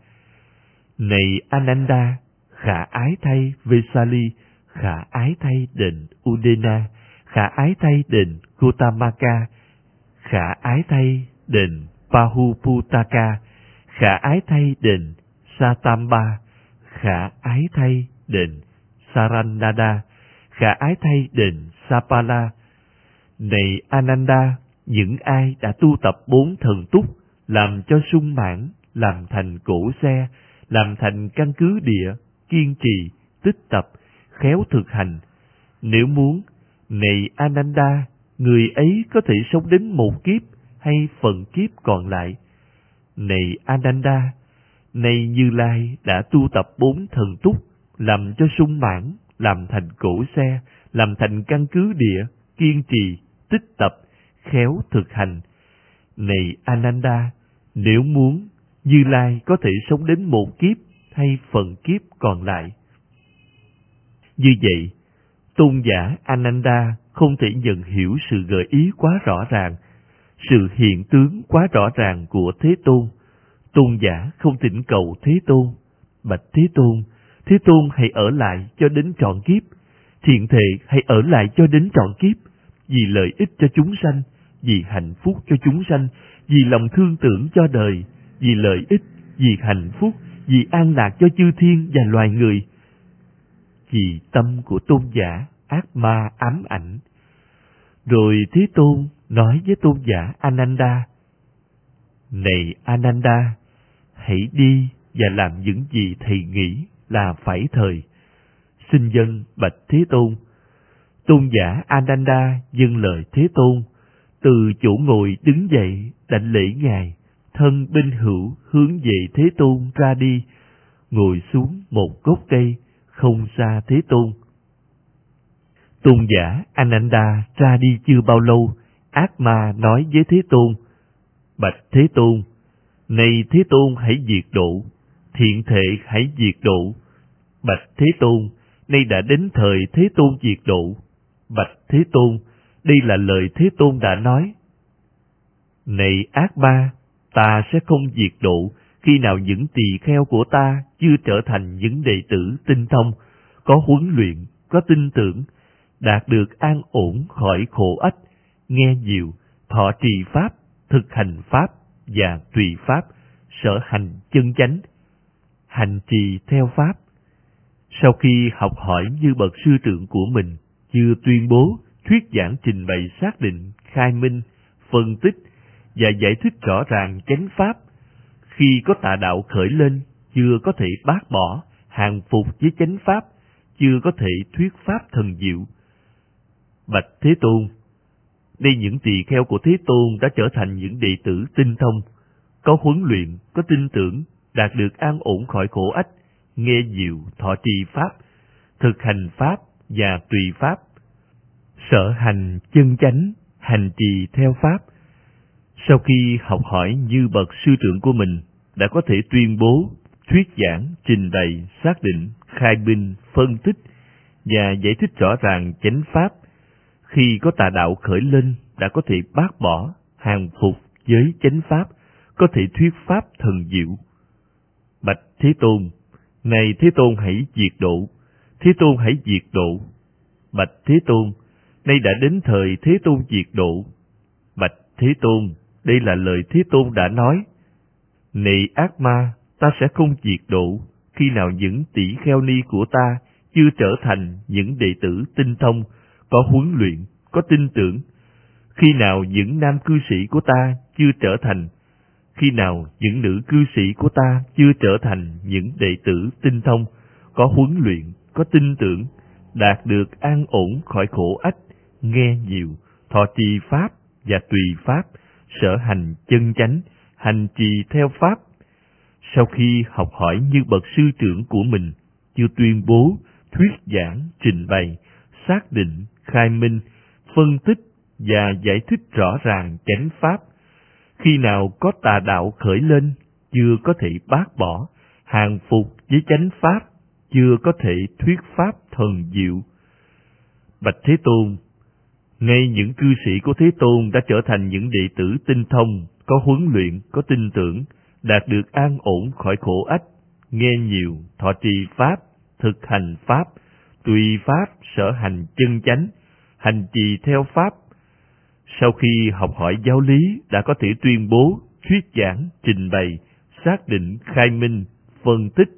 Này Ananda, khả ái thay Vesali, khả ái thay đền Udena, khả ái thay đền Gotamaka, khả ái thay đền Pahuputaka, khả ái thay đền Satamba, khả ái thay đền Sarannada, khả ái thay đền Sapala. Này Ananda, những ai đã tu tập bốn thần túc, làm cho sung mãn, làm thành cổ xe, làm thành căn cứ địa, kiên trì, tích tập, khéo thực hành. Nếu muốn, này Ananda, người ấy có thể sống đến một kiếp hay phần kiếp còn lại. Này Ananda, này Như Lai đã tu tập bốn thần túc, làm cho sung mãn, làm thành cổ xe, làm thành căn cứ địa, kiên trì, tích tập, khéo thực hành. Này Ananda, nếu muốn, Như Lai có thể sống đến một kiếp hay phần kiếp còn lại. Như vậy, tôn giả Ananda không thể nhận hiểu sự gợi ý quá rõ ràng, sự hiện tướng quá rõ ràng của Thế Tôn. Tôn giả không thỉnh cầu Thế Tôn. Bạch Thế Tôn, Thế Tôn hãy ở lại cho đến trọn kiếp. Thiện thệ hãy ở lại cho đến trọn kiếp. Vì lợi ích cho chúng sanh, vì hạnh phúc cho chúng sanh, vì lòng thương tưởng cho đời, vì lợi ích, vì hạnh phúc, vì an lạc cho chư thiên và loài người. Vì tâm của tôn giả ác ma ám ảnh. Rồi Thế Tôn nói với tôn giả Ananda, Này Ananda, hãy đi và làm những gì thầy nghĩ là phải thời. Xin dân bạch Thế Tôn. Tôn giả Ananda dâng lời Thế Tôn, từ chỗ ngồi đứng dậy đảnh lễ ngài, thân binh hữu hướng về Thế Tôn ra đi, ngồi xuống một gốc cây không xa Thế Tôn. Tôn giả Ananda ra đi chưa bao lâu, ác ma nói với Thế Tôn, Bạch Thế Tôn, này Thế Tôn hãy diệt độ, thiện thệ hãy diệt độ. Bạch Thế Tôn, nay đã đến thời Thế Tôn diệt độ. Bạch Thế Tôn, đây là lời Thế Tôn đã nói. Này ác ma, ta sẽ không diệt độ khi nào những tỳ kheo của ta chưa trở thành những đệ tử tinh thông, có huấn luyện, có tin tưởng, đạt được an ổn khỏi khổ ách, nghe nhiều, thọ trì pháp, thực hành pháp và tùy pháp, sở hành chân chánh, hành trì theo pháp. Sau khi học hỏi như bậc sư trưởng của mình, chưa tuyên bố, thuyết giảng trình bày xác định, khai minh, phân tích và giải thích rõ ràng chánh pháp. Khi có tà đạo khởi lên, chưa có thể bác bỏ, hàng phục với chánh pháp, chưa có thể thuyết pháp thần diệu. Bạch Thế Tôn Đây những tỳ kheo của Thế Tôn đã trở thành những đệ tử tinh thông, có huấn luyện, có tin tưởng, đạt được an ổn khỏi khổ ách, nghe diệu, thọ trì pháp, thực hành pháp và tùy pháp, sở hành chân chánh, hành trì theo pháp. Sau khi học hỏi như bậc sư trưởng của mình, đã có thể tuyên bố, thuyết giảng, trình bày, xác định, khai binh, phân tích và giải thích rõ ràng chánh pháp. Khi có tà đạo khởi lên, đã có thể bác bỏ, hàng phục với chánh pháp, có thể thuyết pháp thần diệu. Bạch Thế Tôn, này Thế Tôn hãy diệt độ, Thế Tôn hãy diệt độ. Bạch Thế Tôn, nay đã đến thời Thế Tôn diệt độ. Bạch Thế Tôn, đây là lời Thế Tôn đã nói. Này ác ma, ta sẽ không diệt độ, khi nào những tỷ kheo ni của ta chưa trở thành những đệ tử tinh thông, có huấn luyện, có tin tưởng. Khi nào những nam cư sĩ của ta chưa trở thành, khi nào những nữ cư sĩ của ta chưa trở thành những đệ tử tinh thông, có huấn luyện, có tin tưởng, đạt được an ổn khỏi khổ ách, nghe nhiều, thọ trì pháp và tùy pháp, sở hành chân chánh, hành trì theo pháp. Sau khi học hỏi như bậc sư trưởng của mình, chưa tuyên bố, thuyết giảng, trình bày, xác định, khai minh, phân tích và giải thích rõ ràng chánh pháp. Khi nào có tà đạo khởi lên, chưa có thể bác bỏ, hàng phục với chánh pháp, chưa có thể thuyết pháp thần diệu. Bạch Thế Tôn, ngay những cư sĩ của Thế Tôn đã trở thành những đệ tử tinh thông, có huấn luyện, có tin tưởng, đạt được an ổn khỏi khổ ách, nghe nhiều, thọ trì pháp, thực hành pháp, tùy pháp, sở hành chân chánh, hành trì theo pháp. Sau khi học hỏi giáo lý, đã có thể tuyên bố, thuyết giảng, trình bày, xác định, khai minh, phân tích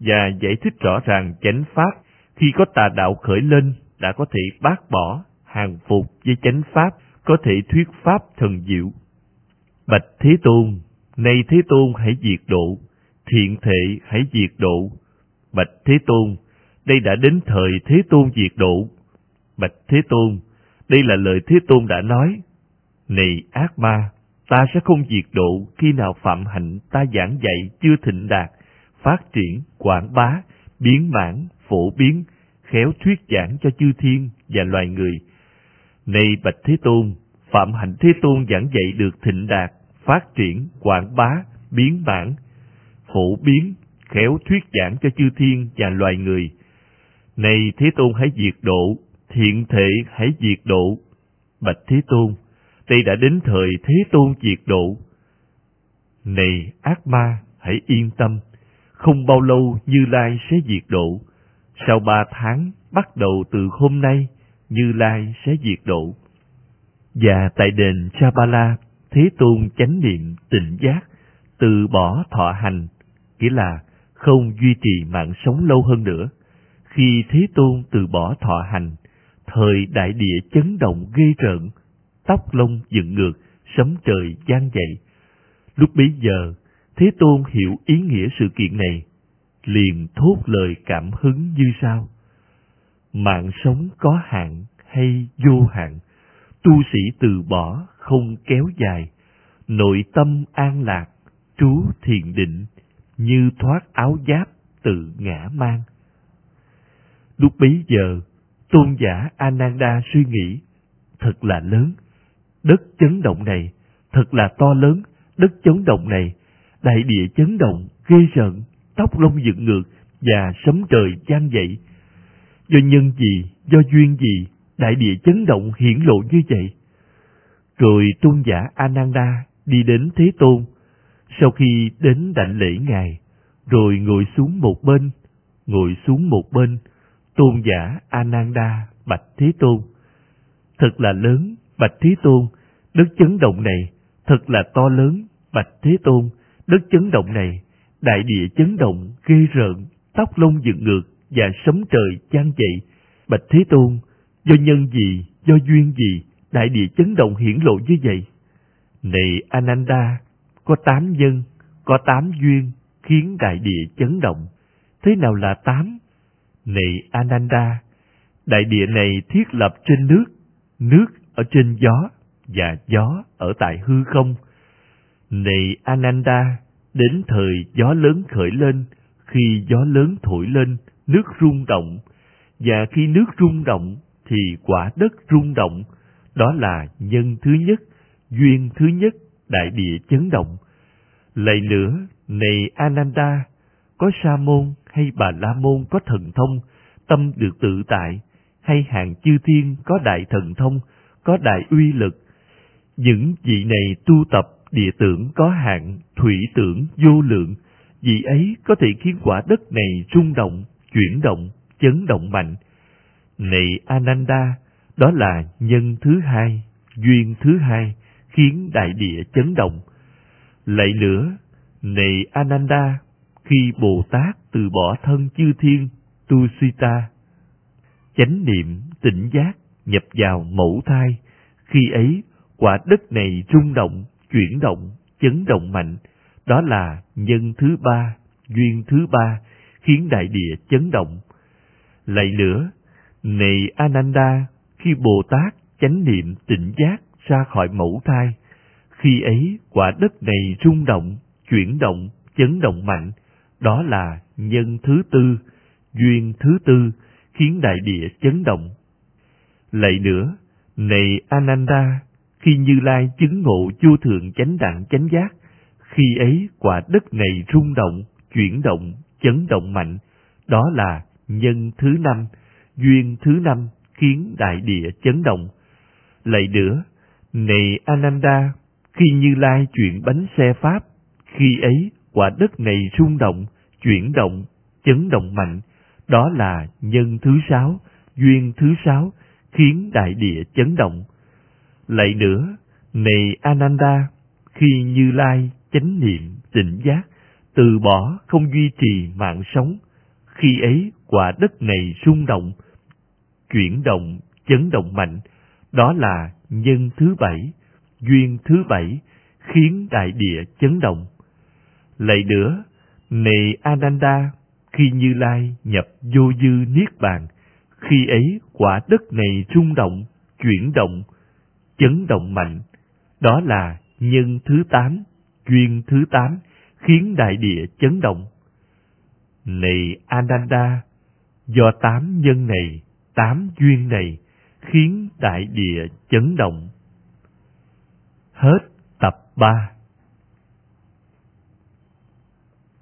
và giải thích rõ ràng chánh pháp. Khi có tà đạo khởi lên, đã có thể bác bỏ, hàng phục với chánh pháp, có thể thuyết pháp thần diệu. Bạch Thế Tôn, nay Thế Tôn hãy diệt độ, thiện thệ hãy diệt độ. Bạch Thế Tôn, đây đã đến thời Thế Tôn diệt độ. Bạch Thế Tôn, đây là lời Thế Tôn đã nói. Này ác ma, ta sẽ không diệt độ khi nào phạm hạnh ta giảng dạy chưa thịnh đạt, phát triển, quảng bá, biến mãn, phổ biến, khéo thuyết giảng cho chư thiên và loài người. Này Bạch Thế Tôn, Phạm Hạnh Thế Tôn giảng dạy được thịnh đạt, phát triển, quảng bá, biến bản, phổ biến, khéo thuyết giảng cho chư thiên và loài người. Này Thế Tôn hãy diệt độ, thiện thể hãy diệt độ. Bạch Thế Tôn, Tây đã đến thời Thế Tôn diệt độ. Này ác ma, hãy yên tâm, không bao lâu Như Lai sẽ diệt độ. Sau ba tháng, bắt đầu từ hôm nay, Như Lai sẽ diệt độ. Và tại đền Chabala, Thế Tôn chánh niệm tỉnh giác, từ bỏ thọ hành, nghĩa là không duy trì mạng sống lâu hơn nữa. Khi Thế Tôn từ bỏ thọ hành, thời đại địa chấn động ghê rợn, tóc lông dựng ngược, sấm trời gian dậy. Lúc bấy giờ, Thế Tôn hiểu ý nghĩa sự kiện này, liền thốt lời cảm hứng như sau. Mạng sống có hạn hay vô hạn, tu sĩ từ bỏ không kéo dài, nội tâm an lạc, trú thiền định, như thoát áo giáp tự ngã mang. Lúc bấy giờ, tôn giả Ananda suy nghĩ, thật là lớn, đất chấn động này, thật là to lớn, đất chấn động này, đại địa chấn động, ghê rợn, tóc lông dựng ngược và sấm trời gian dậy. Do nhân gì, do duyên gì, đại địa chấn động hiển lộ như vậy? Rồi tôn giả Ananda đi đến Thế Tôn. Sau khi đến đảnh lễ Ngài, rồi ngồi xuống một bên, ngồi xuống một bên, tôn giả Ananda bạch Thế Tôn. Thật là lớn, bạch Thế Tôn, đất chấn động này, thật là to lớn, bạch Thế Tôn, đất chấn động này, đại địa chấn động, ghê rợn, tóc lông dựng ngược và sấm trời chan dậy. Bạch Thế Tôn, Do nhân gì, do duyên gì, đại địa chấn động hiển lộ như vậy? Này Ananda, có tám nhân, có tám duyên khiến đại địa chấn động. Thế nào là tám? Này Ananda, đại địa này thiết lập trên nước, nước ở trên gió, và gió ở tại hư không. Này Ananda, đến thời gió lớn khởi lên, khi gió lớn thổi lên, nước rung động, và khi nước rung động thì quả đất rung động, đó là nhân thứ nhất, duyên thứ nhất, đại địa chấn động. Lại nữa, này Ananda, có sa môn hay bà la môn có thần thông, tâm được tự tại, hay hàng chư thiên có đại thần thông, có đại uy lực. Những vị này tu tập địa tưởng có hạn, thủy tưởng vô lượng, vị ấy có thể khiến quả đất này rung động, chuyển động, chấn động mạnh. Này Ananda, đó là nhân thứ hai, duyên thứ hai, khiến đại địa chấn động. Lại nữa, này Ananda, khi Bồ Tát từ bỏ thân chư thiên, tu sita, chánh niệm, tỉnh giác, nhập vào mẫu thai, khi ấy quả đất này rung động, chuyển động, chấn động mạnh, đó là nhân thứ ba, duyên thứ ba, khiến đại địa chấn động. Lại nữa, này Ananda, khi Bồ Tát chánh niệm tỉnh giác ra khỏi mẫu thai, khi ấy quả đất này rung động, chuyển động, chấn động mạnh, đó là nhân thứ tư, duyên thứ tư, khiến đại địa chấn động. Lại nữa, này Ananda, khi Như Lai chứng ngộ vô thượng chánh đẳng chánh giác, khi ấy quả đất này rung động, chuyển động, chấn động mạnh, đó là nhân thứ năm, duyên thứ năm khiến đại địa chấn động. Lại nữa, này Ananda, khi Như Lai chuyển bánh xe Pháp, khi ấy quả đất này rung động, chuyển động, chấn động mạnh, đó là nhân thứ sáu, duyên thứ sáu, khiến đại địa chấn động. Lại nữa, này Ananda, khi Như Lai chánh niệm tỉnh giác, từ bỏ không duy trì mạng sống, khi ấy quả đất này rung động, chuyển động, chấn động mạnh, đó là nhân thứ bảy, duyên thứ bảy, khiến đại địa chấn động. Lại nữa, này Ananda, khi Như Lai nhập vô dư niết bàn, khi ấy quả đất này rung động, chuyển động, chấn động mạnh, đó là nhân thứ tám, duyên thứ tám, khiến đại địa chấn động. Này Ananda, do tám nhân này, tám duyên này, khiến đại địa chấn động. Hết tập ba